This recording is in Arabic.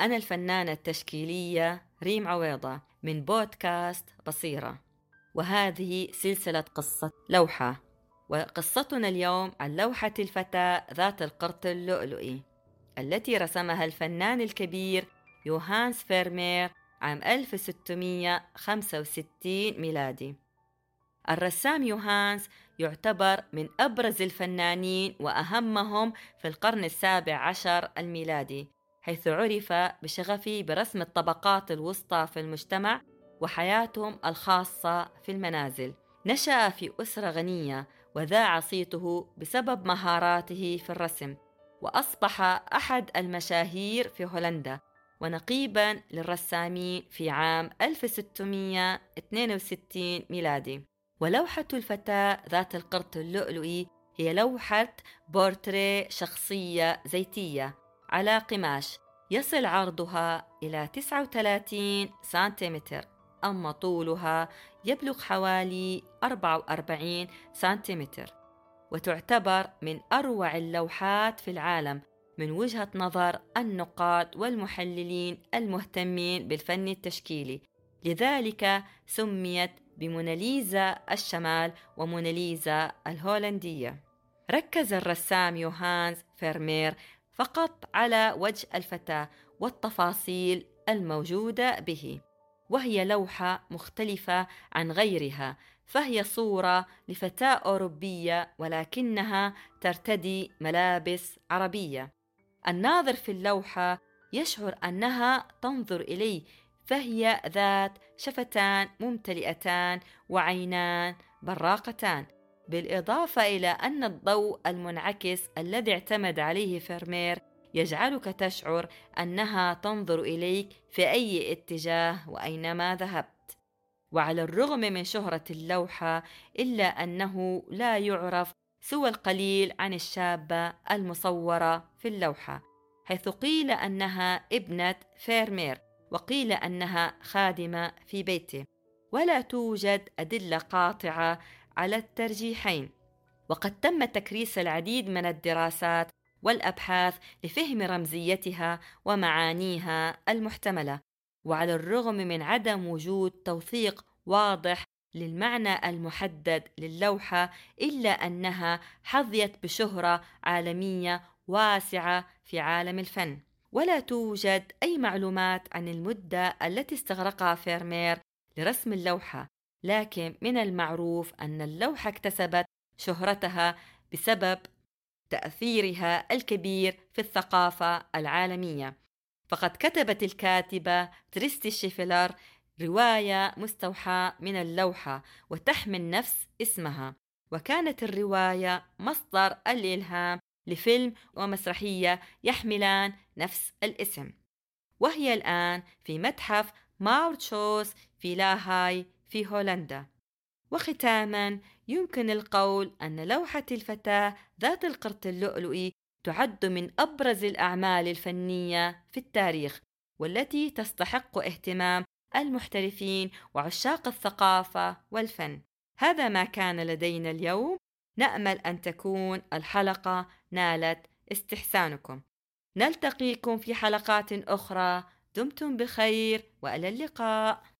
أنا الفنانة التشكيلية ريم عويضة من بودكاست بصيرة. وهذه سلسلة قصة لوحة. وقصتنا اليوم عن لوحة الفتاة ذات القرط اللؤلؤي التي رسمها الفنان الكبير يوهانس فيرمير عام 1665 ميلادي. الرسام يوهانس يعتبر من أبرز الفنانين وأهمهم في القرن السابع عشر الميلادي. حيث عرف بشغفه برسم الطبقات الوسطى في المجتمع وحياتهم الخاصة في المنازل. نشأ في أسرة غنية وذاع صيته بسبب مهاراته في الرسم وأصبح أحد المشاهير في هولندا ونقيبا للرسامين في عام 1662 ميلادي. ولوحة الفتاة ذات القرط اللؤلؤي هي لوحة بورتريه شخصية زيتية. على قماش. يصل عرضها إلى 39 سنتيمتر أما طولها يبلغ حوالي 44 سنتيمتر وتعتبر من أروع اللوحات في العالم من وجهة نظر النقاد والمحللين المهتمين بالفن التشكيلي. لذلك سميت بموناليزا الشمال وموناليزا الهولندية. ركز الرسام يوهانز فيرمير فقط على وجه الفتاة والتفاصيل الموجودة به وهي لوحة مختلفة عن غيرها فهي صورة لفتاة أوروبية ولكنها ترتدي ملابس عربية. الناظر في اللوحة يشعر أنها تنظر إليه فهي ذات شفتان ممتلئتان وعينان براقتان. بالإضافة إلى أن الضوء المنعكس الذي اعتمد عليه فيرمير يجعلك تشعر أنها تنظر إليك في أي اتجاه وأينما ذهبت. وعلى الرغم من شهرة اللوحة إلا أنه لا يعرف سوى القليل عن الشابة المصورة في اللوحة حيث قيل أنها ابنة فيرمير وقيل أنها خادمة في بيته. ولا توجد أدلة قاطعة على الترجيحين. وقد تم تكريس العديد من الدراسات والأبحاث لفهم رمزيتها ومعانيها المحتملة وعلى الرغم من عدم وجود توثيق واضح للمعنى المحدد للوحة إلا أنها حظيت بشهرة عالمية واسعة في عالم الفن. ولا توجد أي معلومات عن المدة التي استغرقها فيرمير لرسم اللوحة. لكن من المعروف أن اللوحه اكتسبت شهرتها بسبب تأثيرها الكبير في الثقافة العالمية. فقد كتبت الكاتبة تريسي شيفالير رواية مستوحاة من اللوحة وتحمل نفس اسمها. وكانت الرواية مصدر الإلهام لفيلم ومسرحية يحملان نفس الاسم. وهي الآن في متحف ماورتشوس في لاهاي في هولندا. وختاما يمكن القول أن لوحة الفتاة ذات القرط اللؤلؤي تعد من أبرز الأعمال الفنية في التاريخ والتي تستحق اهتمام المحترفين وعشاق الثقافة والفن. هذا ما كان لدينا اليوم. نأمل أن تكون الحلقة نالت استحسانكم. نلتقيكم في حلقات أخرى. دمتم بخير وإلى اللقاء.